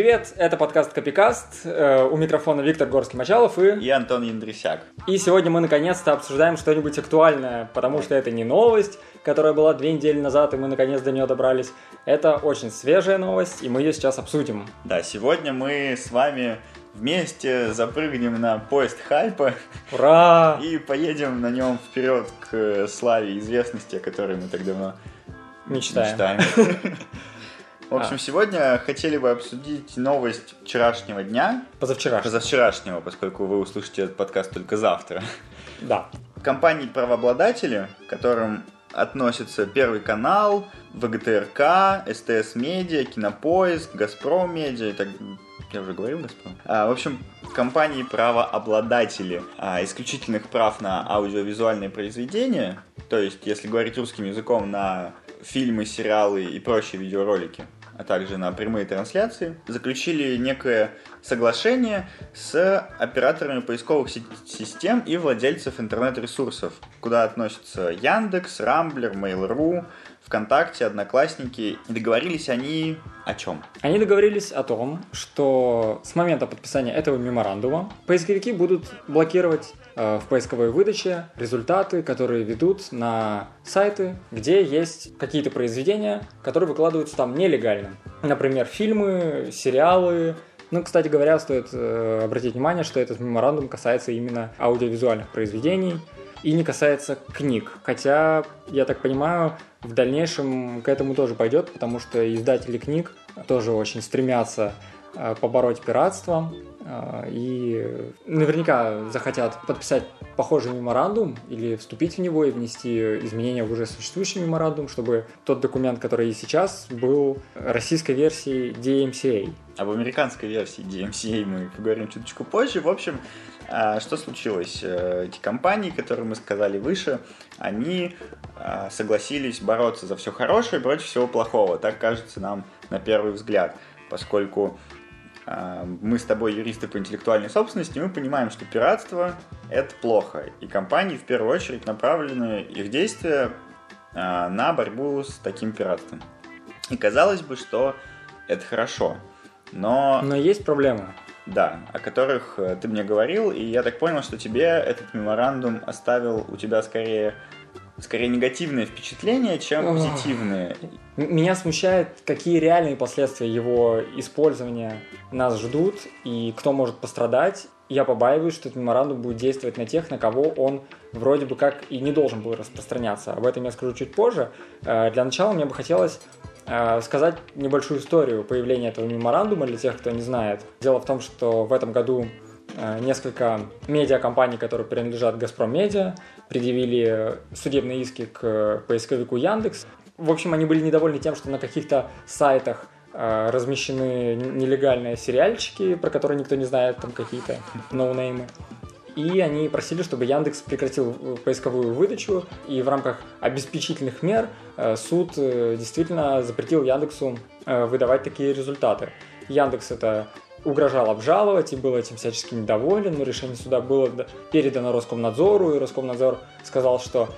привет! Это подкаст Копикаст. Э, у микрофона Виктор Горский-Мачалов и... И Антон Яндрисяк. И сегодня мы наконец-то обсуждаем что-нибудь актуальное, потому что это не новость, которая была две недели назад, и мы наконец до нее добрались. Это очень свежая новость, и мы ее сейчас обсудим. Да, сегодня мы с вами вместе запрыгнем на поезд хайпа. Ура! И поедем на нем вперед к славе и известности, о которой мы так давно мечтаем. мечтаем. В общем, а. сегодня хотели бы обсудить новость вчерашнего дня. Позавчерашнего. Позавчерашнего, поскольку вы услышите этот подкаст только завтра. Да. Компании-правообладатели, к которым относятся Первый канал, ВГТРК, СТС Медиа, Кинопоиск, Газпром Медиа и так я уже говорил Газпром. А, в общем, компании правообладатели а, исключительных прав на аудиовизуальные произведения, то есть, если говорить русским языком, на фильмы, сериалы и прочие видеоролики, а также на прямые трансляции, заключили некое соглашение с операторами поисковых систем и владельцев интернет-ресурсов, куда относятся Яндекс, Рамблер, Mail.ru, ВКонтакте, Одноклассники. И договорились они о чем? Они договорились о том, что с момента подписания этого меморандума поисковики будут блокировать в поисковой выдаче результаты, которые ведут на сайты, где есть какие-то произведения, которые выкладываются там нелегально. Например, фильмы, сериалы, ну, кстати говоря, стоит э, обратить внимание, что этот меморандум касается именно аудиовизуальных произведений и не касается книг. Хотя, я так понимаю, в дальнейшем к этому тоже пойдет, потому что издатели книг тоже очень стремятся э, побороть пиратство э, и наверняка захотят подписать похожий меморандум или вступить в него и внести изменения в уже существующий меморандум, чтобы тот документ, который есть сейчас, был российской версией DMCA. Об американской версии DMCA мы поговорим чуточку позже. В общем, а, что случилось? Э, эти компании, которые мы сказали выше, они а, согласились бороться за все хорошее против всего плохого. Так кажется нам на первый взгляд, поскольку а, мы с тобой юристы по интеллектуальной собственности, мы понимаем, что пиратство – это плохо. И компании в первую очередь направлены их действия на борьбу с таким пиратством. И казалось бы, что это хорошо. Но... Но есть проблема. Да, о которых э, ты мне говорил, и я так понял, что тебе этот меморандум оставил у тебя скорее скорее негативные впечатления, чем позитивные. Меня смущает, какие реальные последствия его использования нас ждут и кто может пострадать. Я побаиваюсь, что этот меморандум будет действовать на тех, на кого он вроде бы как и не должен был распространяться. Об этом я скажу чуть позже. Э, для начала мне бы хотелось Э, сказать небольшую историю появления этого меморандума для тех, кто не знает. Дело в том, что в этом году э, несколько медиакомпаний, которые принадлежат Газпром Медиа, предъявили судебные иски к поисковику Яндекс. В общем, они были недовольны тем, что на каких-то сайтах э, размещены нелегальные сериальчики, про которые никто не знает, там какие-то ноунеймы. И они просили, чтобы Яндекс прекратил поисковую выдачу, и в рамках обеспечительных мер Э, суд э, действительно запретил Яндексу э, выдавать такие результаты. Яндекс это угрожал обжаловать и был этим всячески недоволен, но решение суда было передано Роскомнадзору, и Роскомнадзор сказал, что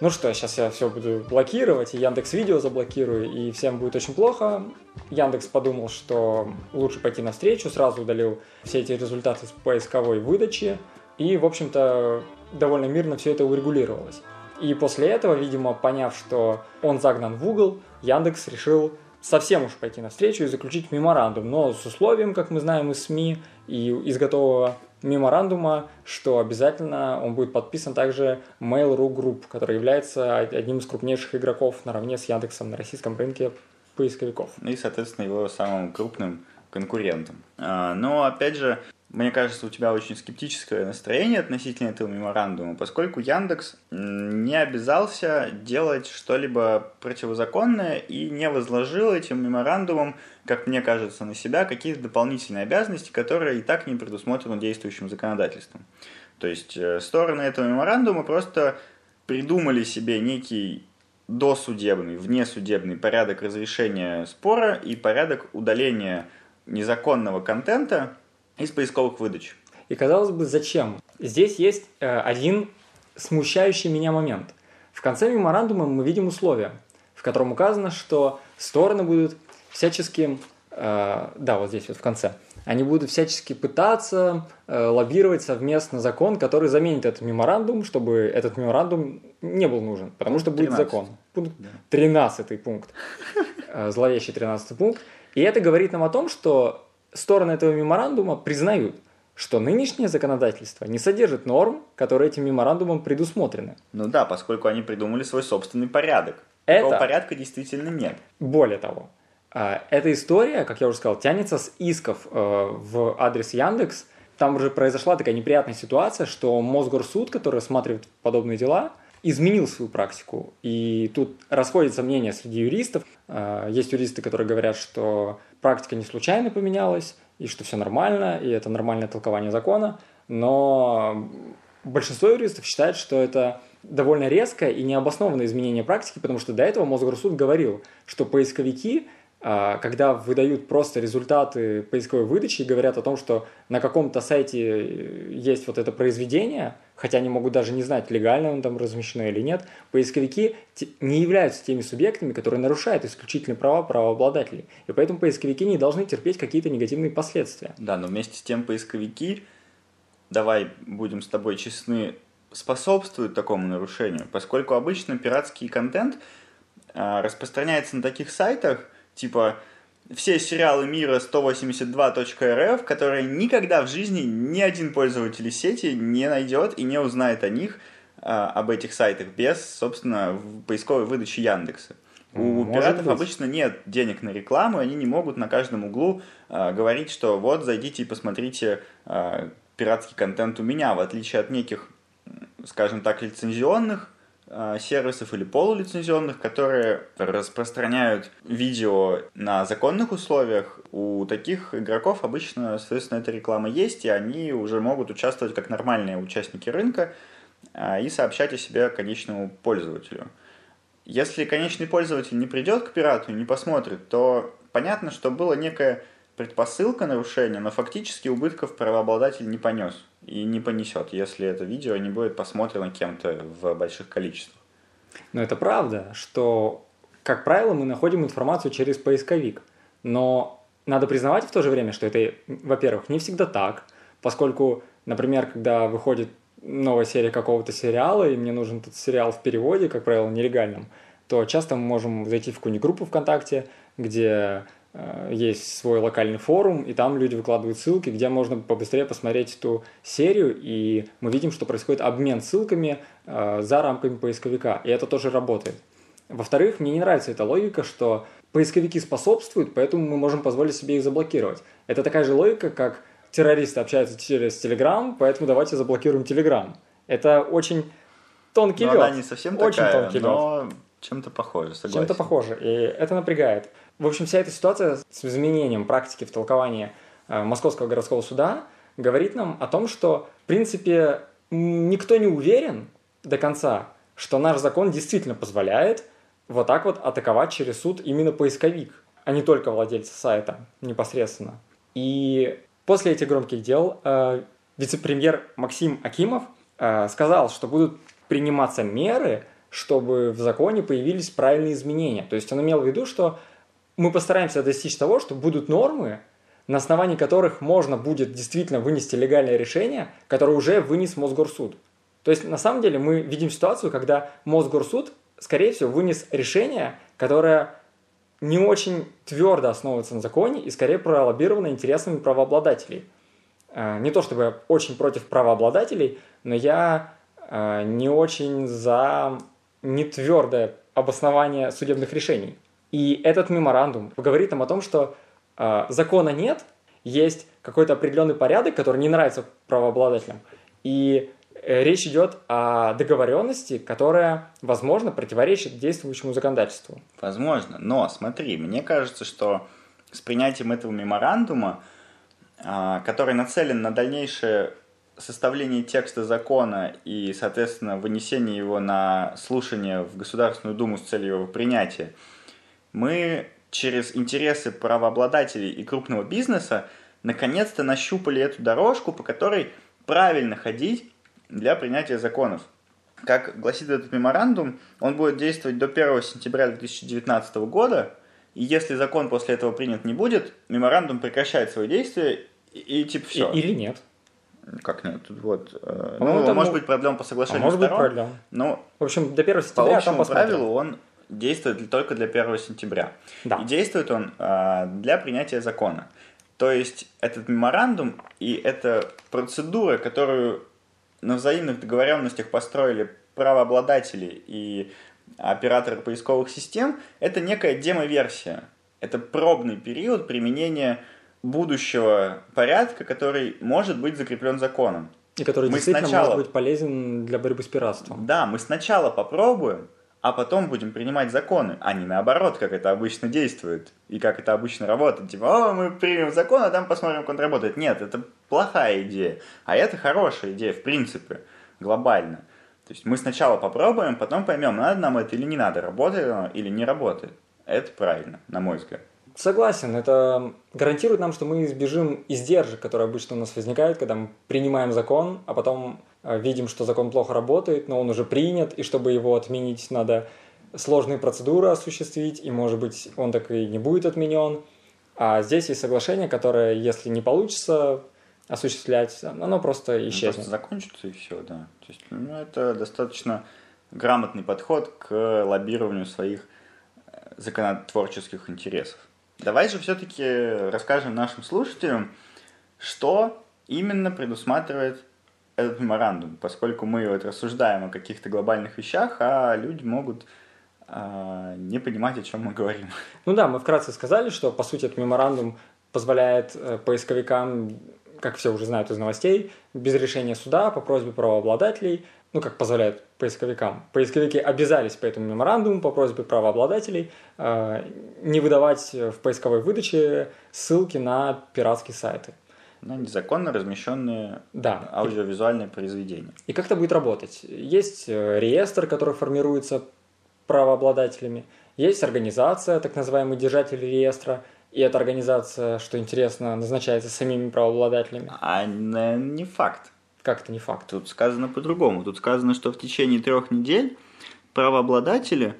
ну что, сейчас я все буду блокировать, и Яндекс Видео заблокирую, и всем будет очень плохо. Яндекс подумал, что лучше пойти навстречу, сразу удалил все эти результаты с поисковой выдачи, и, в общем-то, довольно мирно все это урегулировалось. И после этого, видимо, поняв, что он загнан в угол, Яндекс решил совсем уж пойти навстречу и заключить меморандум, но с условием, как мы знаем из СМИ и из готового меморандума, что обязательно он будет подписан также Mail.ru Group, который является одним из крупнейших игроков наравне с Яндексом на российском рынке поисковиков. И, соответственно, его самым крупным конкурентом. А, но, опять же, мне кажется, у тебя очень скептическое настроение относительно этого меморандума, поскольку Яндекс не обязался делать что-либо противозаконное и не возложил этим меморандумом, как мне кажется, на себя какие-то дополнительные обязанности, которые и так не предусмотрены действующим законодательством. То есть э, стороны этого меморандума просто придумали себе некий досудебный, внесудебный порядок разрешения спора и порядок удаления незаконного контента из поисковых выдач. И казалось бы, зачем? Здесь есть э, один смущающий меня момент. В конце меморандума мы видим условия, в котором указано, что стороны будут всячески э, да, вот здесь вот в конце, они будут всячески пытаться э, лоббировать совместно закон, который заменит этот меморандум, чтобы этот меморандум не был нужен, потому что будет 13. закон. Пункт 13 пункт, э, зловещий 13 пункт. И это говорит нам о том, что стороны этого меморандума признают, что нынешнее законодательство не содержит норм, которые этим меморандумом предусмотрены. Ну да, поскольку они придумали свой собственный порядок. Это... Такого порядка действительно нет. Более того, а, эта история, как я уже сказал, тянется с исков э, в адрес Яндекс. Там уже произошла такая неприятная ситуация, что Мосгорсуд, который рассматривает подобные дела, изменил свою практику. И тут расходятся мнения среди юристов. А, есть юристы, которые говорят, что практика не случайно поменялась, и что все нормально, и это нормальное толкование закона. Но большинство юристов считает, что это довольно резкое и необоснованное изменение практики, потому что до этого Мосгорсуд говорил, что поисковики когда выдают просто результаты поисковой выдачи и говорят о том, что на каком-то сайте э, есть вот это произведение, хотя они могут даже не знать, легально он там размещено или нет, поисковики не являются теми субъектами, которые нарушают исключительные права правообладателей. И поэтому поисковики не должны терпеть какие-то негативные последствия. Да, но вместе с тем поисковики, давай будем с тобой честны, способствуют такому нарушению, поскольку обычно пиратский контент а, распространяется на таких сайтах, типа все сериалы мира 182.rf, которые никогда в жизни ни один пользователь сети не найдет и не узнает о них, а, об этих сайтах без, собственно, поисковой выдачи Яндекса. У Может пиратов быть. обычно нет денег на рекламу, и они не могут на каждом углу а, говорить, что вот зайдите и посмотрите а, пиратский контент у меня, в отличие от неких, скажем так, лицензионных Э, сервисов или полулицензионных, которые распространяют видео на законных условиях, у таких игроков обычно, соответственно, эта реклама есть, и они уже могут участвовать как нормальные участники рынка э, и сообщать о себе конечному пользователю. Если конечный пользователь не придет к пирату и не посмотрит, то понятно, что было некое предпосылка нарушения, но фактически убытков правообладатель не понес и не понесет, если это видео не будет посмотрено кем-то в больших количествах. Но это правда, что, как правило, мы находим информацию через поисковик. Но надо признавать в то же время, что это, во-первых, не всегда так, поскольку, например, когда выходит новая серия какого-то сериала, и мне нужен этот сериал в переводе, как правило, нелегальном, то часто мы можем зайти в какую-нибудь группу ВКонтакте, где есть свой локальный форум, и там люди выкладывают ссылки, где можно побыстрее посмотреть эту серию, и мы видим, что происходит обмен ссылками э, за рамками поисковика, и это тоже работает. Во-вторых, мне не нравится эта логика, что поисковики способствуют, поэтому мы можем позволить себе их заблокировать. Это такая же логика, как террористы общаются через Telegram, поэтому давайте заблокируем Telegram. Это очень тонкий но лед. Она не совсем очень такая, тонкий но лед. Чем-то похоже, согласен. Чем-то похоже, и это напрягает. В общем, вся эта ситуация с изменением практики в толковании э, Московского городского суда говорит нам о том, что, в принципе, никто не уверен до конца, что наш закон действительно позволяет вот так вот атаковать через суд именно поисковик, а не только владельца сайта непосредственно. И после этих громких дел э, вице-премьер Максим Акимов э, сказал, что будут приниматься меры, чтобы в законе появились правильные изменения. То есть он имел в виду, что мы постараемся достичь того, что будут нормы, на основании которых можно будет действительно вынести легальное решение, которое уже вынес Мосгорсуд. То есть, на самом деле, мы видим ситуацию, когда Мосгорсуд, скорее всего, вынес решение, которое не очень твердо основывается на законе и скорее пролоббировано интересами правообладателей. Э, не то чтобы очень против правообладателей, но я э, не очень за нетвердое обоснование судебных решений. И этот меморандум говорит нам о том, что э, закона нет, есть какой-то определенный порядок, который не нравится правообладателям. И э, речь идет о договоренности, которая, возможно, противоречит действующему законодательству. Возможно, но смотри, мне кажется, что с принятием этого меморандума, э, который нацелен на дальнейшее составление текста закона и, соответственно, вынесение его на слушание в Государственную Думу с целью его принятия, мы через интересы правообладателей и крупного бизнеса наконец-то нащупали эту дорожку, по которой правильно ходить для принятия законов. Как гласит этот меморандум, он будет действовать до 1 сентября 2019 года, и если закон после этого принят не будет, меморандум прекращает свое действие, и, и типа все. И- или нет. Как нет? Тут Вот, э, По-моему, ну, там может мо- быть продлен по А соглашению может быть, сторон, продлен. но В общем, до 1 по сентября там общему посмотрим. правилу он действует только для 1 сентября. Да. И действует он а, для принятия закона. То есть этот меморандум и эта процедура, которую на взаимных договоренностях построили правообладатели и операторы поисковых систем, это некая демо-версия. Это пробный период применения будущего порядка, который может быть закреплен законом. И который Мы действительно сначала- может быть полезен для борьбы с пиратством. Да, мы сначала попробуем, а потом будем принимать законы, а не наоборот, как это обычно действует и как это обычно работает. Типа, о, мы примем закон, а там посмотрим, как он работает. Нет, это плохая идея, а это хорошая идея, в принципе, глобально. То есть мы сначала попробуем, потом поймем, надо нам это или не надо, работает оно или не работает. Это правильно, на мой взгляд. Согласен, это гарантирует нам, что мы избежим издержек, которые обычно у нас возникают, когда мы принимаем закон, а потом э, видим, что закон плохо работает, но он уже принят, и чтобы его отменить, надо сложные процедуры осуществить, и, может быть, он так и не будет отменен. А здесь есть соглашение, которое, если не получится осуществлять, оно просто Ну, исчезнет. Просто закончится и все, да. То есть, ну, это достаточно грамотный подход к лоббированию своих э, законотворческих интересов. Давай же все-таки расскажем нашим слушателям, что именно предусматривает этот меморандум, поскольку мы вот рассуждаем о каких-то глобальных вещах, а люди могут а, не понимать, о чем мы говорим. Ну да, мы вкратце сказали, что по сути этот меморандум позволяет э, поисковикам, как все уже знают из новостей, без решения суда по просьбе правообладателей, ну как позволяет поисковикам, поисковики обязались по этому меморандуму по просьбе правообладателей э, не выдавать в поисковой выдаче ссылки на пиратские сайты. На незаконно размещенные Да. аудиовизуальные произведения. И как это будет работать? Есть э, реестр, который формируется правообладателями, есть организация, так называемый держатель реестра, и эта организация, что интересно, назначается самими правообладателями. А не не факт. Как это не факт? Тут сказано по-другому. Тут сказано, что в течение трех недель правообладатели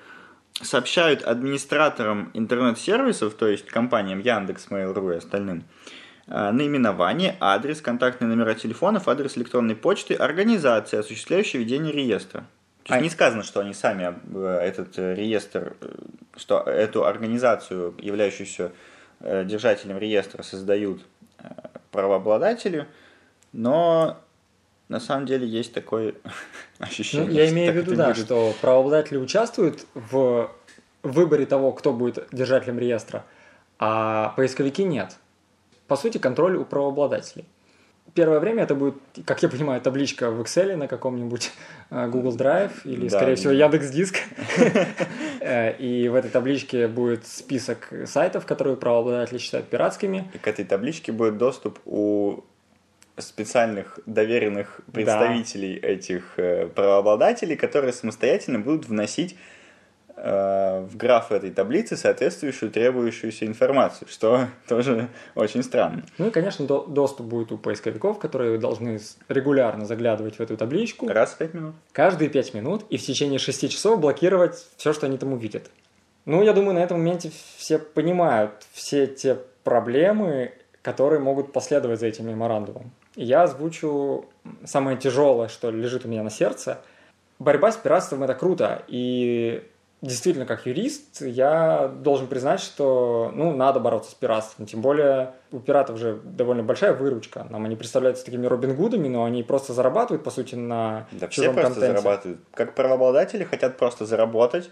сообщают администраторам интернет-сервисов, то есть компаниям Яндекс, Mail.ru и остальным, э, наименование, адрес, контактные номера телефонов, адрес электронной почты организации, осуществляющей ведение реестра. То есть А- не сказано, что они сами э, этот э, реестр, что эту организацию, являющуюся держателем реестра, создают правообладатели, но на самом деле есть такое Ну, ощущение. я что имею в виду, да, будет. что правообладатели участвуют в выборе того, кто будет держателем реестра, а поисковики нет. По сути, контроль у правообладателей. Первое время это будет, как я понимаю, табличка в Excel на каком-нибудь э, Google Drive или, Да, скорее всего. Яндекс Диск. Э, И в этой табличке будет список сайтов, которые правообладатели считают пиратскими. И к этой табличке будет доступ у специальных доверенных представителей этих э, правообладателей, которые самостоятельно будут вносить э, в граф этой таблицы соответствующую требующуюся информацию, что тоже очень странно. Ну и, конечно, до- доступ будет у поисковиков, которые должны регулярно заглядывать в эту табличку. Раз в пять минут. каждые 5 минут и в течение 6 часов блокировать все, что они там увидят. Ну, я думаю, на этом моменте все понимают все те проблемы, которые могут последовать за этим меморандумом. Я озвучу самое тяжелое, что лежит у меня на сердце. Борьба с пиратством – это круто. И действительно, как юрист, я должен признать, что ну, надо бороться с пиратством. Тем более у пиратов же довольно большая выручка. Нам они представляются такими Робин Гудами, но они просто зарабатывают, по сути, на Да все чужом просто контенте. зарабатывают. Как правообладатели хотят просто заработать,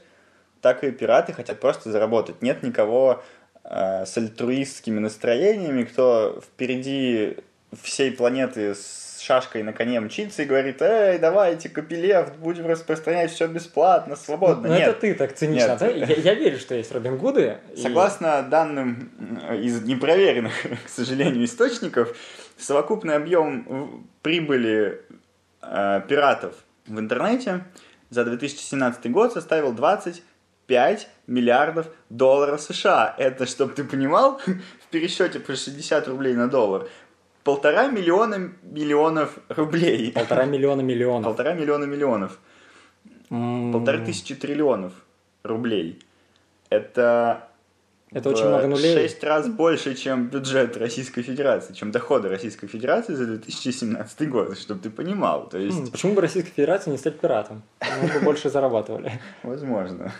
так и пираты хотят просто заработать. Нет никого э, с альтруистскими настроениями, кто впереди всей планеты с шашкой на коне мчится и говорит, эй, давайте, Капелев, будем распространять все бесплатно, свободно. Ну, Нет. это ты так цинично. Нет. да? Я, я верю, что есть Робин Гуды. и- Согласно данным э, из непроверенных, к сожалению, источников, совокупный объем прибыли э, пиратов в интернете за 2017 год составил 25 миллиардов долларов США. Это, чтобы ты понимал, в пересчете по 60 рублей на доллар, полтора миллиона миллионов рублей. Полтора миллиона миллионов. Полтора миллиона миллионов. Полторы тысячи триллионов рублей. Это Это очень много нулей. шесть раз больше, чем бюджет Российской Федерации, чем доходы Российской Федерации за 2017 год, чтобы ты понимал. То есть... Почему бы Российской Федерации не стать пиратом? Мы бы больше зарабатывали. Возможно.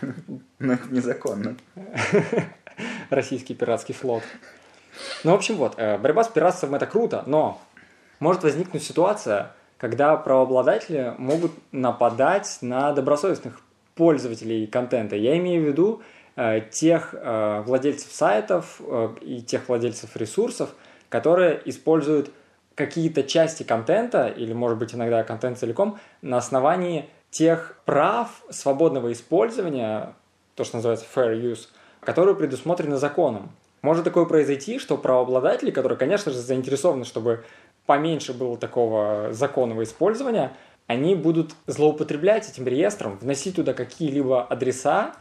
Но это незаконно. Российский пиратский флот. Ну, в общем, вот, э, борьба с пиратством это круто, но может возникнуть ситуация, когда правообладатели могут нападать на добросовестных пользователей контента. Я имею в виду э, тех э, владельцев сайтов э, и тех владельцев ресурсов, которые используют какие-то части контента, или, может быть, иногда контент целиком, на основании тех прав свободного использования, то, что называется fair use, которые предусмотрены законом. Может такое произойти, что правообладатели, которые, конечно же, заинтересованы, чтобы поменьше было такого законного использования, они будут злоупотреблять этим реестром, вносить туда какие-либо адреса,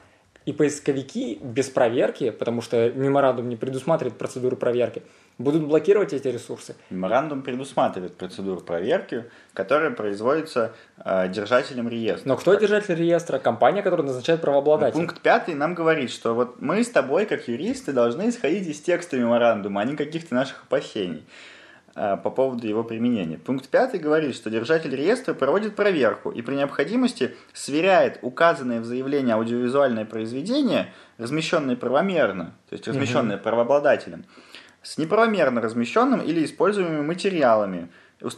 и поисковики без проверки, потому что меморандум не предусматривает процедуру проверки, будут блокировать эти ресурсы. Меморандум предусматривает процедуру проверки, которая производится э, держателем реестра. Но кто держатель реестра? Компания, которая назначает правообладателя. Ну, пункт пятый нам говорит, что вот мы с тобой, как юристы, должны исходить из текста меморандума, а не каких-то наших опасений. Э, по поводу его применения. Пункт 5 говорит, что держатель реестра проводит проверку и при необходимости сверяет указанное в заявлении аудиовизуальное произведение, размещенное правомерно, то есть размещенное угу. правообладателем, с неправомерно размещенным или используемыми материалами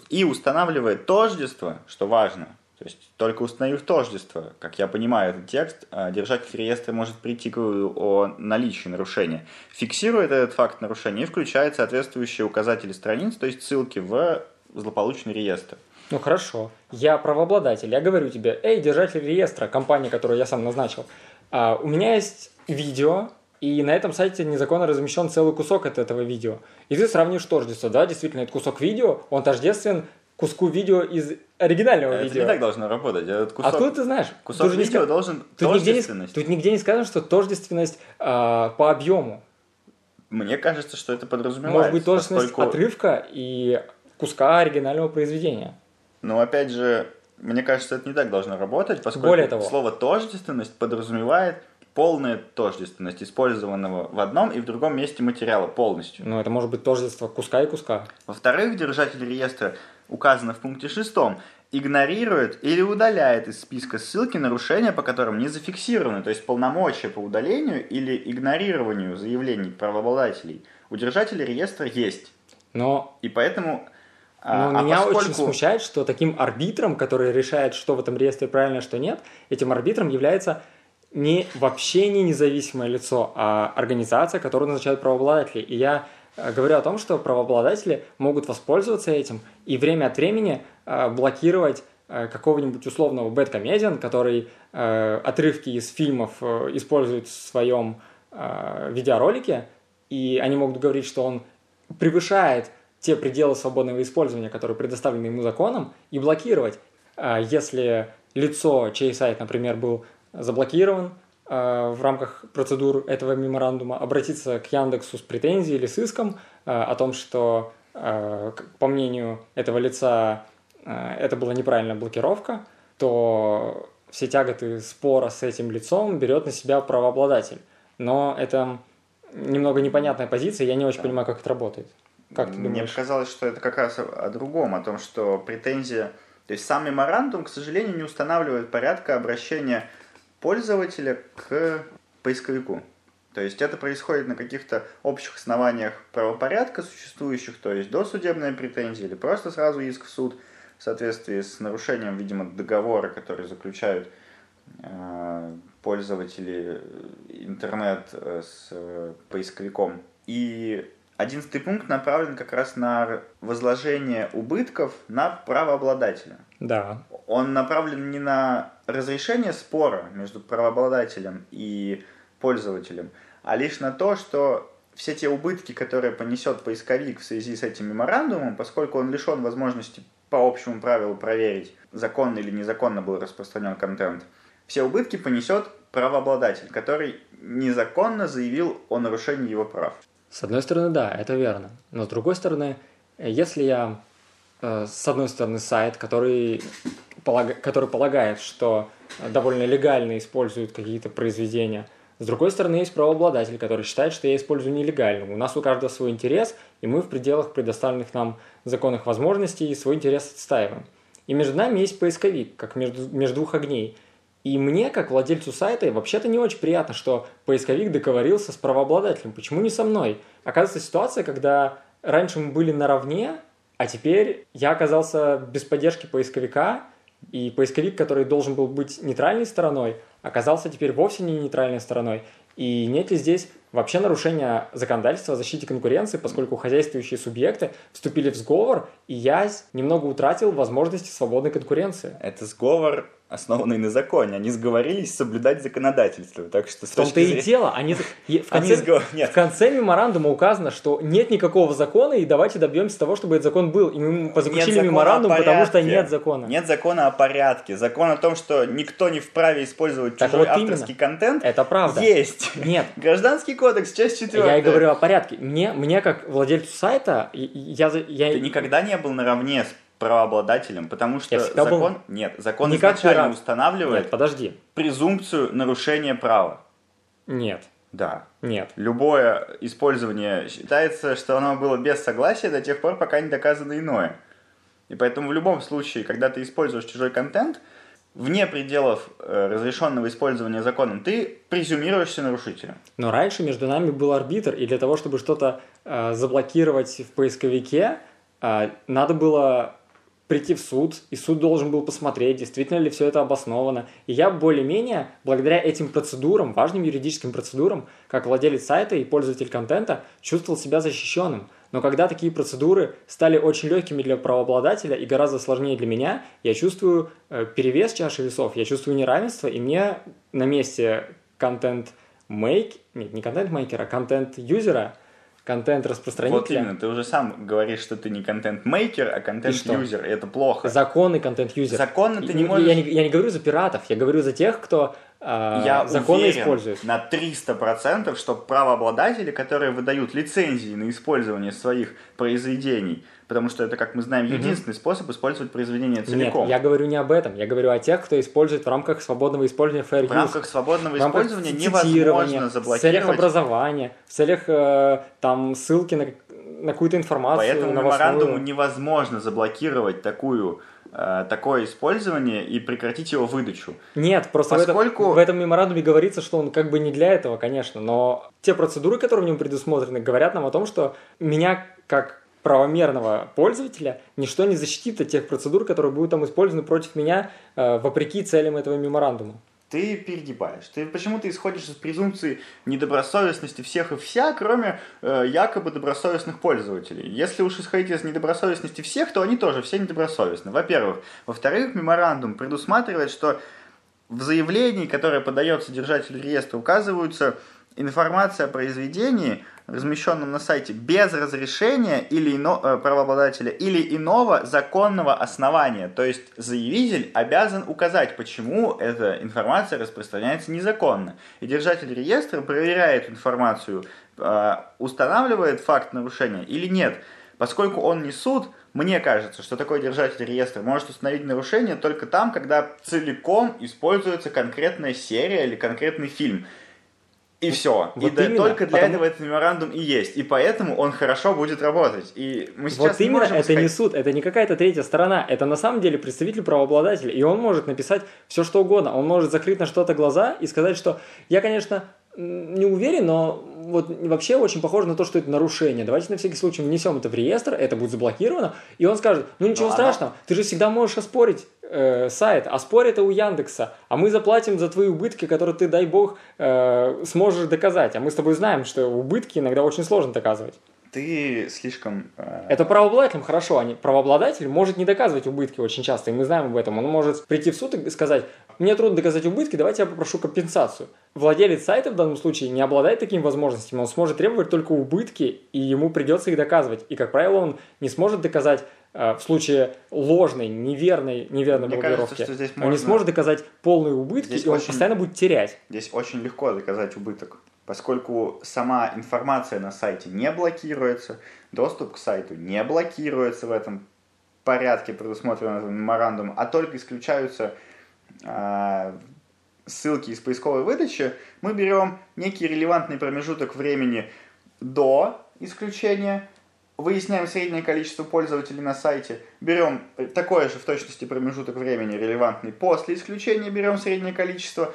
и устанавливает тождество, что важно, то есть только установив тождество, как я понимаю этот текст, а, держатель реестра может прийти к выводу о наличии нарушения. Фиксирует этот факт нарушения и включает соответствующие указатели страниц, то есть ссылки в злополучный реестр. Ну хорошо, я правообладатель, я говорю тебе, эй, держатель реестра, компания, которую я сам назначил, а, у меня есть видео, и на этом сайте незаконно размещен целый кусок от этого видео. И ты сравнишь тождество, да, действительно, этот кусок видео, он тождествен куску видео из оригинального это видео. Это не так должно работать. Этот кусок, Откуда ты знаешь? Кусок тут видео не... должен тут тождественность. Нигде не... Тут нигде не сказано, что тождественность э, по объему. Мне кажется, что это подразумевается. Может быть тождественность поскольку... отрывка и куска оригинального произведения. Но опять же, мне кажется, это не так должно работать, поскольку Более того. слово тождественность подразумевает полная тождественность использованного в одном и в другом месте материала полностью. Ну, это может быть тождество куска и куска. Во-вторых, держатель реестра указано в пункте шестом, игнорирует или удаляет из списка ссылки нарушения, по которым не зафиксированы, то есть полномочия по удалению или игнорированию заявлений правообладателей, у держателя реестра есть. Но... И поэтому... А, Но а, меня поскольку... очень смущает, что таким арбитром, который решает, что в этом реестре правильно, что нет, этим арбитром является не вообще не независимое лицо, а организация, которую назначают правообладатели. И я говорю о том, что правообладатели могут воспользоваться этим и время от времени э, блокировать э, какого-нибудь условного бэткомедиан, который отрывки из фильмов использует в своем видеоролике, и они могут говорить, что он превышает те пределы свободного использования, которые предоставлены ему законом, и блокировать. Если лицо, чей сайт, например, был заблокирован, Э, в рамках процедур этого меморандума обратиться к Яндексу с претензией или с иском э, о том, что, э, по мнению этого лица, это была неправильная блокировка, то все тяготы спора с этим лицом берет на себя правообладатель. Но это немного непонятная позиция, я не очень понимаю, как это работает. Как ты Мне думаешь? показалось, что это как раз о другом, о том, что претензия... То есть сам меморандум, к сожалению, не устанавливает порядка обращения пользователя к поисковику. То есть это происходит на каких-то общих основаниях правопорядка существующих, то есть досудебная претензия или просто сразу иск в суд в соответствии с нарушением, видимо, договора, который заключают э, пользователи интернет э, с э, поисковиком. И одиннадцатый пункт направлен как раз на возложение убытков на правообладателя. Да. Он направлен не на разрешение спора между правообладателем и пользователем, а лишь на то, что все те убытки, которые понесет поисковик в связи с этим меморандумом, поскольку он лишен возможности по общему правилу проверить, законно или незаконно был распространен контент, все убытки понесет правообладатель, который незаконно заявил о нарушении его прав. С одной стороны, да, это верно. Но с другой стороны, если я, с одной стороны, сайт, который который полагает, что довольно легально используют какие-то произведения. С другой стороны, есть правообладатель, который считает, что я использую нелегально. У нас у каждого свой интерес, и мы в пределах предоставленных нам законных возможностей свой интерес отстаиваем. И между нами есть поисковик, как между, между двух огней. И мне, как владельцу сайта, вообще-то не очень приятно, что поисковик договорился с правообладателем. Почему не со мной? Оказывается, ситуация, когда раньше мы были наравне, а теперь я оказался без поддержки поисковика, и поисковик, который должен был быть нейтральной стороной, оказался теперь вовсе не нейтральной стороной. И нет ли здесь вообще нарушения законодательства о защите конкуренции, поскольку хозяйствующие субъекты вступили в сговор, и я немного утратил возможности свободной конкуренции. Это сговор основанный на законе. Они сговорились соблюдать законодательство. Так что в том-то и дело. Они, в, конце, они сгов... Нет. в конце меморандума указано, что нет никакого закона, и давайте добьемся того, чтобы этот закон был. И мы заключили меморандум, потому что нет закона. Нет закона о порядке. Закон о том, что никто не вправе использовать так чужой вот авторский именно. контент. Это правда. Есть. Нет. Гражданский кодекс, часть четвертая. Я и говорю о порядке. Мне, мне как владельцу сайта, я, я... Ты никогда не был наравне с правообладателем, потому что закон, был... нет, закон не изначально как устанавливает нет, подожди. презумпцию нарушения права. Нет. Да. Нет. Любое использование считается, что оно было без согласия до тех пор, пока не доказано иное. И поэтому в любом случае, когда ты используешь чужой контент, вне пределов э, разрешенного использования законом, ты презюмируешься нарушителем. Но раньше между нами был арбитр, и для того, чтобы что-то э, заблокировать в поисковике, э, надо было прийти в суд, и суд должен был посмотреть, действительно ли все это обосновано. И я более-менее, благодаря этим процедурам, важным юридическим процедурам, как владелец сайта и пользователь контента, чувствовал себя защищенным. Но когда такие процедуры стали очень легкими для правообладателя и гораздо сложнее для меня, я чувствую э, перевес чаши весов, я чувствую неравенство, и мне на месте контент мейк, нет, не контент-мейкера, а контент-юзера – контент-распространителя. Вот именно, ты уже сам говоришь, что ты не контент-мейкер, а контент-юзер, и, и это плохо. Законный контент-юзер. Законно ты не можешь... Я не, я не говорю за пиратов, я говорю за тех, кто э, я законно уверен использует. на 300%, что правообладатели, которые выдают лицензии на использование своих произведений, потому что это, как мы знаем, единственный mm-hmm. способ использовать произведение целиком. Нет, я говорю не об этом, я говорю о тех, кто использует в рамках свободного использования fair use. В рамках свободного в рамках использования невозможно заблокировать. В целях образования, в целях э, там ссылки на, на какую-то информацию. Поэтому меморандуму невозможно заблокировать такую такое использование и прекратить его выдачу. Нет, просто Поскольку... в, этом, в этом меморандуме говорится, что он как бы не для этого, конечно, но те процедуры, которые в нем предусмотрены, говорят нам о том, что меня как правомерного пользователя ничто не защитит от тех процедур, которые будут там использованы против меня э, вопреки целям этого меморандума. Ты перегибаешь. Ты почему ты исходишь из презумпции недобросовестности всех и вся, кроме э, якобы добросовестных пользователей? Если уж исходить из недобросовестности всех, то они тоже все недобросовестны. Во-первых. Во-вторых, меморандум предусматривает, что в заявлении, которое подает содержатель реестра, указываются информация о произведении, размещенном на сайте без разрешения или ино, э, правообладателя или иного законного основания. То есть заявитель обязан указать, почему эта информация распространяется незаконно. И держатель реестра проверяет информацию, э, устанавливает факт нарушения или нет. Поскольку он не суд, мне кажется, что такой держатель реестра может установить нарушение только там, когда целиком используется конкретная серия или конкретный фильм. И все. Вот и именно, только для потому... этого этот меморандум и есть. И поэтому он хорошо будет работать. И мы сейчас вот именно это сказать... не суд, это не какая-то третья сторона. Это на самом деле представитель правообладателя. И он может написать все, что угодно. Он может закрыть на что-то глаза и сказать, что я, конечно, не уверен, но вот вообще очень похоже на то, что это нарушение. Давайте на всякий случай внесем это в реестр, это будет заблокировано, и он скажет, ну ничего но страшного, она... ты же всегда можешь оспорить э, сайт, а спор это у Яндекса, а мы заплатим за твои убытки, которые ты, дай бог, э, сможешь доказать. А мы с тобой знаем, что убытки иногда очень сложно доказывать ты слишком... Э... Это правообладателям хорошо, они, правообладатель может не доказывать убытки очень часто, и мы знаем об этом. Он может прийти в суд и сказать, мне трудно доказать убытки, давайте я попрошу компенсацию. Владелец сайта в данном случае не обладает такими возможностями, он сможет требовать только убытки, и ему придется их доказывать. И, как правило, он не сможет доказать в случае ложной, неверной, неверной Мне блокировки. Кажется, что здесь можно... Он не сможет доказать полные убытки, здесь и он очень... постоянно будет терять. Здесь очень легко доказать убыток поскольку сама информация на сайте не блокируется, доступ к сайту не блокируется в этом порядке, предусмотренном меморандумом, а только исключаются э, ссылки из поисковой выдачи, мы берем некий релевантный промежуток времени до исключения, выясняем среднее количество пользователей на сайте, берем такое же в точности промежуток времени релевантный после исключения, берем среднее количество,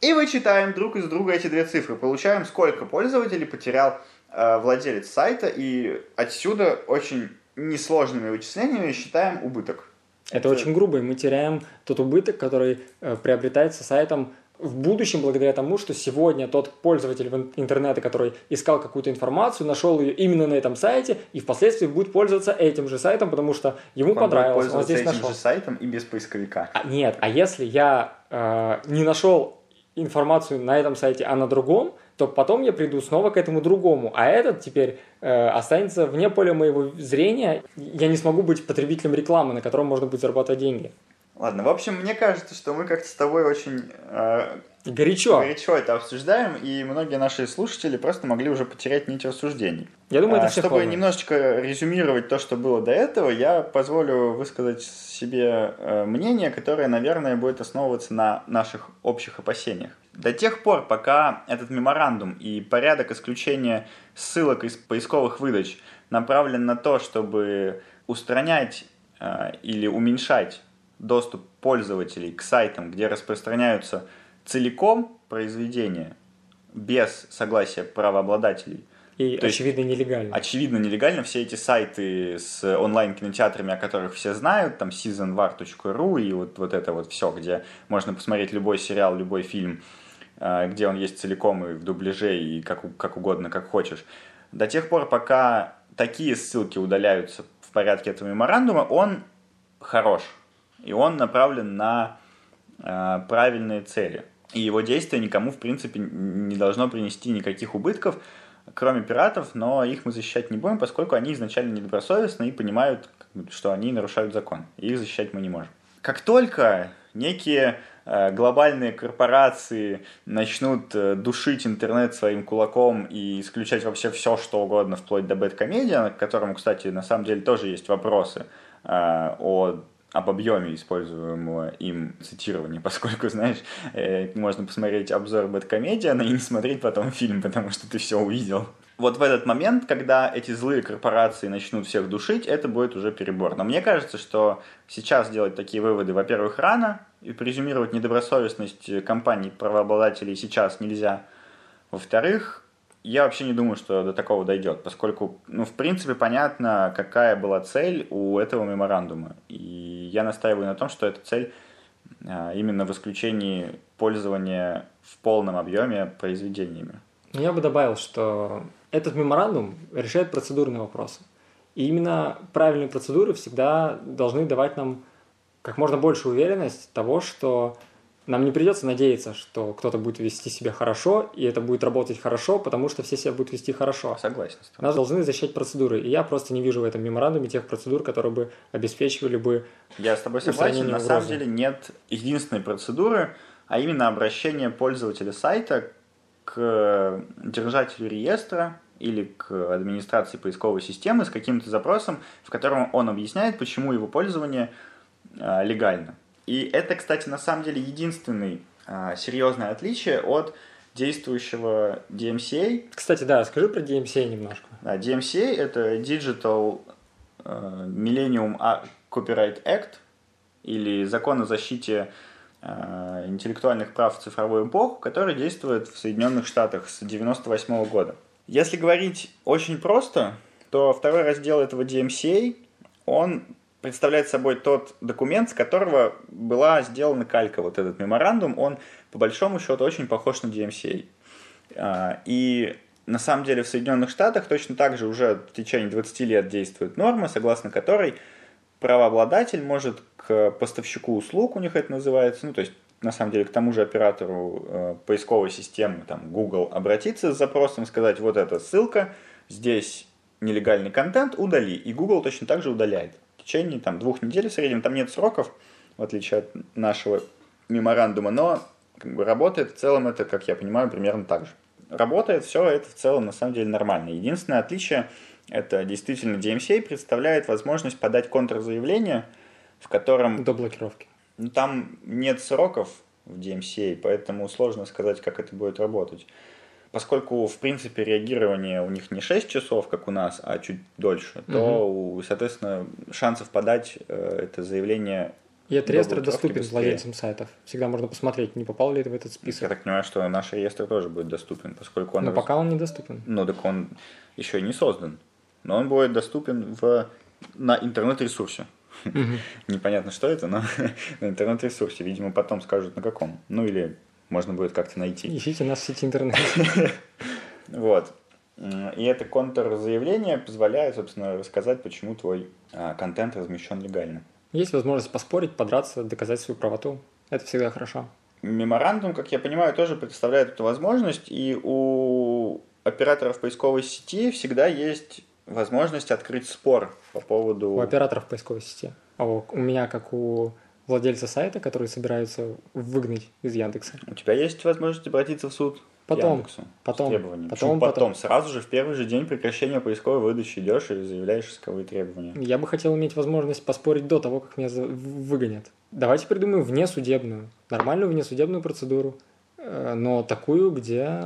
и вычитаем друг из друга эти две цифры. Получаем, сколько пользователей потерял э, владелец сайта, и отсюда очень несложными вычислениями считаем убыток. Это, Это... очень грубо, и мы теряем тот убыток, который э, приобретается сайтом в будущем благодаря тому, что сегодня тот пользователь интернета, который искал какую-то информацию, нашел ее именно на этом сайте и впоследствии будет пользоваться этим же сайтом, потому что ему он понравилось. Будет он здесь этим нашел. же сайтом и без поисковика. А, нет, а если я э, не нашел информацию на этом сайте, а на другом, то потом я приду снова к этому другому, а этот теперь э, останется вне поля моего зрения. Я не смогу быть потребителем рекламы, на котором можно будет зарабатывать деньги. Ладно, в общем, мне кажется, что мы как-то с тобой очень э, горячо. горячо это обсуждаем, и многие наши слушатели просто могли уже потерять нить рассуждений. Я думаю, это а, Чтобы волнует. немножечко резюмировать то, что было до этого, я позволю высказать себе э, мнение, которое, наверное, будет основываться на наших общих опасениях. До тех пор, пока этот меморандум и порядок исключения ссылок из поисковых выдач направлен на то, чтобы устранять э, или уменьшать доступ пользователей к сайтам, где распространяются целиком произведения без согласия правообладателей. И То очевидно есть, нелегально. Очевидно нелегально. Все эти сайты с онлайн-кинотеатрами, о которых все знают, там seasonvar.ru и вот, вот это вот все, где можно посмотреть любой сериал, любой фильм, э, где он есть целиком и в дубляже, и как, как угодно, как хочешь. До тех пор, пока такие ссылки удаляются в порядке этого меморандума, он хорош и он направлен на э, правильные цели. И его действие никому, в принципе, не должно принести никаких убытков, кроме пиратов, но их мы защищать не будем, поскольку они изначально недобросовестны и понимают, что они нарушают закон. И их защищать мы не можем. Как только некие э, глобальные корпорации начнут э, душить интернет своим кулаком и исключать вообще все, что угодно, вплоть до бэткомедиана, к которому, кстати, на самом деле тоже есть вопросы э, о об объеме используемого им цитирования, поскольку, знаешь, э, можно посмотреть обзор Бэткомедиана и не смотреть потом фильм, потому что ты все увидел. Вот в этот момент, когда эти злые корпорации начнут всех душить, это будет уже перебор. Но мне кажется, что сейчас делать такие выводы, во-первых, рано, и презюмировать недобросовестность компаний правообладателей сейчас нельзя. Во-вторых, я вообще не думаю, что до такого дойдет, поскольку, ну, в принципе, понятно, какая была цель у этого меморандума. И я настаиваю на том, что эта цель а, именно в исключении пользования в полном объеме произведениями. Я бы добавил, что этот меморандум решает процедурные вопросы. И именно правильные процедуры всегда должны давать нам как можно больше уверенность того, что нам не придется надеяться, что кто-то будет вести себя хорошо, и это будет работать хорошо, потому что все себя будут вести хорошо. Согласен. Нас должны защищать процедуры, и я просто не вижу в этом меморандуме тех процедур, которые бы обеспечивали бы Я с тобой согласен, на самом деле нет единственной процедуры, а именно обращение пользователя сайта к держателю реестра или к администрации поисковой системы с каким-то запросом, в котором он объясняет, почему его пользование э, легально. И это, кстати, на самом деле единственный а, серьезное отличие от действующего DMCA. Кстати, да, скажи про DMCA немножко. Да, DMCA это Digital uh, Millennium Copyright Act или закон о защите uh, интеллектуальных прав в цифровую эпоху, который действует в Соединенных Штатах с 1998 года. Если говорить очень просто, то второй раздел этого DMCA, он представляет собой тот документ, с которого была сделана калька, вот этот меморандум, он по большому счету очень похож на DMCA. А, и на самом деле в Соединенных Штатах точно так же уже в течение 20 лет действует норма, согласно которой правообладатель может к поставщику услуг, у них это называется, ну то есть на самом деле к тому же оператору э, поисковой системы, там Google, обратиться с запросом, сказать вот эта ссылка, здесь нелегальный контент, удали. И Google точно так же удаляет течение там, двух недель в среднем. Там нет сроков, в отличие от нашего меморандума, но как бы, работает в целом это, как я понимаю, примерно так же. Работает все это в целом на самом деле нормально. Единственное отличие это действительно DMCA представляет возможность подать контрзаявление, в котором... До блокировки. Ну, там нет сроков, в DMCA, поэтому сложно сказать, как это будет работать. Поскольку, в принципе, реагирование у них не 6 часов, как у нас, а чуть дольше, то, угу. соответственно, шансов подать э, это заявление и этот реестр доступен быстрее. владельцам сайтов. Всегда можно посмотреть, не попал ли это в этот список. Я так понимаю, что наш реестр тоже будет доступен, поскольку он... Но пока он недоступен. Ну, так он еще и не создан. Но он будет доступен в... на интернет-ресурсе. Непонятно, что это, но на интернет-ресурсе. Видимо, потом скажут, на каком. Ну, или можно будет как-то найти. Ищите нас в сети интернет. Вот. И это контрзаявление позволяет, собственно, рассказать, почему твой а, контент размещен легально. Есть возможность поспорить, подраться, доказать свою правоту. Это всегда хорошо. Меморандум, как я понимаю, тоже представляет эту возможность, и у операторов поисковой сети всегда есть возможность открыть спор по поводу... У операторов поисковой сети. А у меня, как у владельца сайта, которые собираются выгнать из Яндекса. У тебя есть возможность обратиться в суд? Потом, Яндексу потом, требованием. потом, потом, потом, сразу же в первый же день прекращения поисковой выдачи идешь и заявляешь исковые требования. Я бы хотел иметь возможность поспорить до того, как меня выгонят. Давайте придумаем внесудебную, нормальную внесудебную процедуру, э, но такую, где...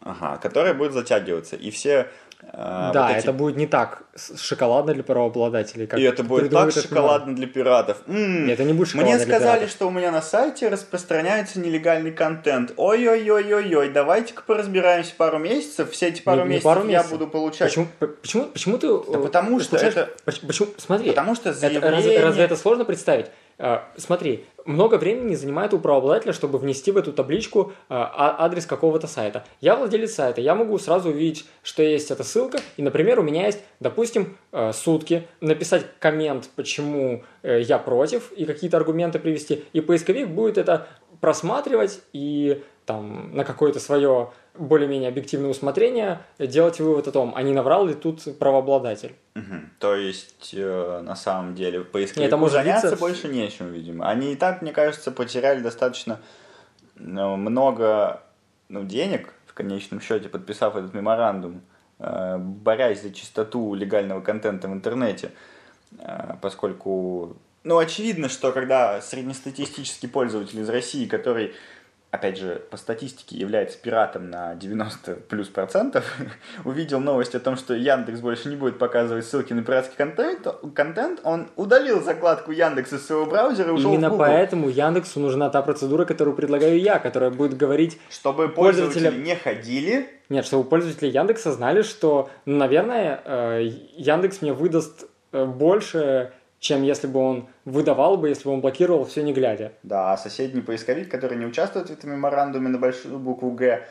Ага, которая будет затягиваться. И все а, да, вот эти... это будет не так шоколадно для правообладателей. Как и это будет так шоколадно для пиратов. М-м, это не будет шоколадно Мне сказали, пиратов. что у меня на сайте распространяется нелегальный контент. Ой-ой-ой-ой-ой, давайте-ка поразбираемся пару месяцев. Все эти пару, не, месяцев, не пару месяцев я буду получать. Почему, почему, почему ты... Да потому что это... Почему, смотри, потому что заявление... это, разве, разве это сложно представить? А, смотри, много времени занимает у правообладателя, чтобы внести в эту табличку а, а, адрес какого-то сайта. Я владелец сайта, я могу сразу увидеть, что есть эта ссылка, и, например, у меня есть, допустим, сутки, написать коммент, почему э, я против, и какие-то аргументы привести, и поисковик будет это просматривать и там на какое-то свое более-менее объективное усмотрение делать вывод о том, а не наврал ли тут правообладатель. Угу. То есть, э, на самом деле, поисковику это может заняться длиться... больше нечем, видимо. Они и так, мне кажется, потеряли достаточно ну, много ну, денег, в конечном счете, подписав этот меморандум, э, борясь за чистоту легального контента в интернете, э, поскольку ну, очевидно, что когда среднестатистический пользователь из России, который опять же, по статистике является пиратом на 90 плюс процентов, увидел новость о том, что Яндекс больше не будет показывать ссылки на пиратский контент, контент он удалил закладку Яндекса из своего браузера и ушел Именно в Google. поэтому Яндексу нужна та процедура, которую предлагаю я, которая будет говорить... Чтобы пользователи пользователя... не ходили... Нет, чтобы пользователи Яндекса знали, что, ну, наверное, э, Яндекс мне выдаст э, больше чем если бы он выдавал бы, если бы он блокировал все не глядя. Да, а соседний поисковик, который не участвует в этом меморандуме на большую букву «Г»,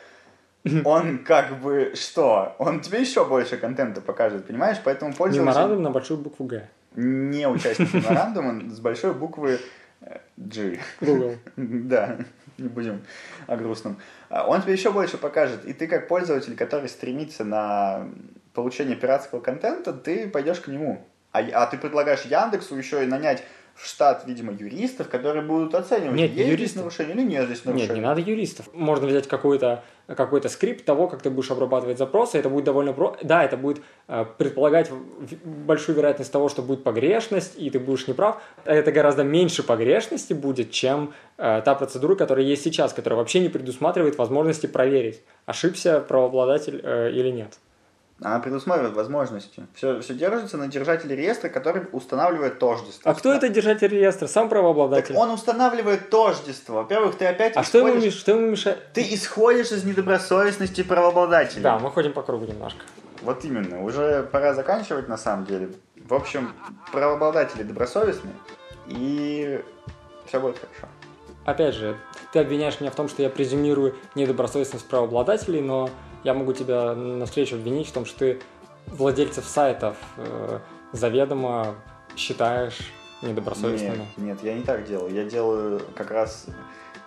он как бы что? Он тебе еще больше контента покажет, понимаешь? Поэтому пользователь... Меморандум на большую букву «Г». Не участник меморандума с большой буквы э, G. Google. Да, не будем о грустном. А он тебе еще больше покажет. И ты как пользователь, который стремится на получение пиратского контента, ты пойдешь к нему. А, а ты предлагаешь Яндексу еще и нанять в штат, видимо, юристов, которые будут оценивать, нет, есть юристов. здесь нарушение или нет здесь нарушение. Нет, не надо юристов. Можно взять какой-то какой скрипт того, как ты будешь обрабатывать запросы. Это будет довольно про... Да, это будет э, предполагать большую вероятность того, что будет погрешность, и ты будешь неправ. Это гораздо меньше погрешности будет, чем э, та процедура, которая есть сейчас, которая вообще не предусматривает возможности проверить, ошибся правообладатель э, или нет. Она предусматривает возможности. Все, все держится на держателе реестра, который устанавливает тождество. А кто это держатель реестра? Сам правообладатель? Так он устанавливает тождество. Во-первых, ты опять А исходишь... что, ему, что ему мешает? Ты исходишь из недобросовестности правообладателя. Да, мы ходим по кругу немножко. Вот именно. Уже пора заканчивать на самом деле. В общем, правообладатели добросовестные, и все будет хорошо. Опять же, ты обвиняешь меня в том, что я презюмирую недобросовестность правообладателей, но я могу тебя на встречу обвинить в том, что ты владельцев сайтов э, заведомо считаешь недобросовестными. Нет, нет, я не так делаю. Я делаю как раз,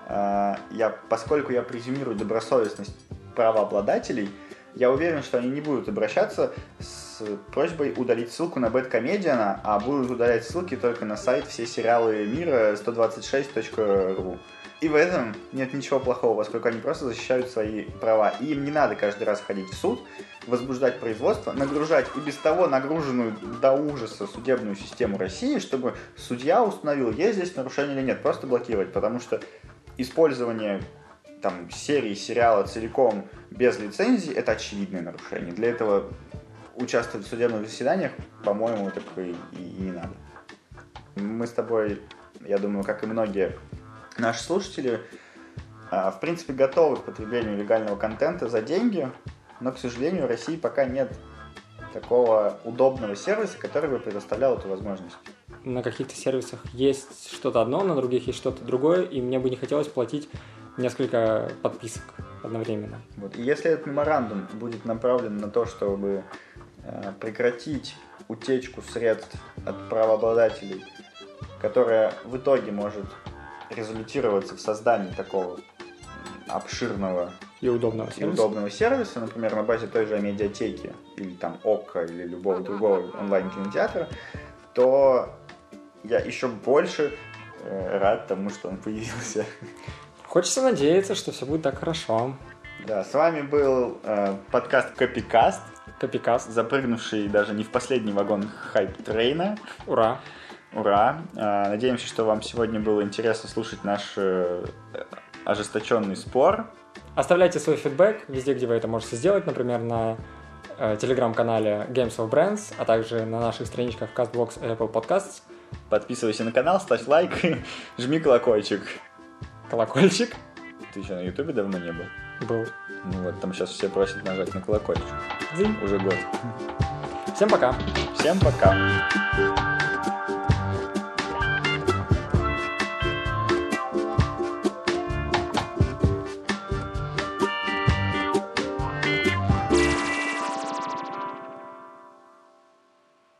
э, я, поскольку я презюмирую добросовестность правообладателей, я уверен, что они не будут обращаться с просьбой удалить ссылку на Бэткомедиана, а будут удалять ссылки только на сайт все сериалы мира 126.ru. И в этом нет ничего плохого, поскольку они просто защищают свои права. И им не надо каждый раз ходить в суд, возбуждать производство, нагружать и без того нагруженную до ужаса судебную систему России, чтобы судья установил, есть здесь нарушение или нет, просто блокировать, потому что использование там серии, сериала целиком без лицензии это очевидное нарушение. Для этого участвовать в судебных заседаниях, по-моему, так и, и не надо. Мы с тобой, я думаю, как и многие наши слушатели, а, в принципе, готовы к потреблению легального контента за деньги, но, к сожалению, в России пока нет такого удобного сервиса, который бы предоставлял эту возможность. На каких-то сервисах есть что-то одно, на других есть что-то другое, и мне бы не хотелось платить несколько подписок одновременно. Вот. И если этот меморандум будет направлен на то, чтобы э, прекратить утечку средств от правообладателей, которая в итоге может результироваться в создании такого обширного и удобного сервиса. И удобного сервиса, например, на базе той же медиатеки или там ОККО или любого другого онлайн-кинотеатра, то я еще больше э, рад тому, что он появился. Хочется надеяться, что все будет так хорошо. Да, с вами был э, подкаст Копикаст. Копикаст. Запрыгнувший даже не в последний вагон hype train а. Ура! Ура! Э, надеемся, что вам сегодня было интересно слушать наш э, ожесточенный спор. Оставляйте свой фидбэк везде, где вы это можете сделать, например, на э, телеграм-канале Games of Brands, а также на наших страничках CastBox и Apple Podcasts. Подписывайся на канал, ставь лайк, жми колокольчик. Колокольчик? Ты еще на Ютубе давно не был? Был. Ну вот, там сейчас все просят нажать на колокольчик. Зинь. Уже год. Всем пока. Всем пока.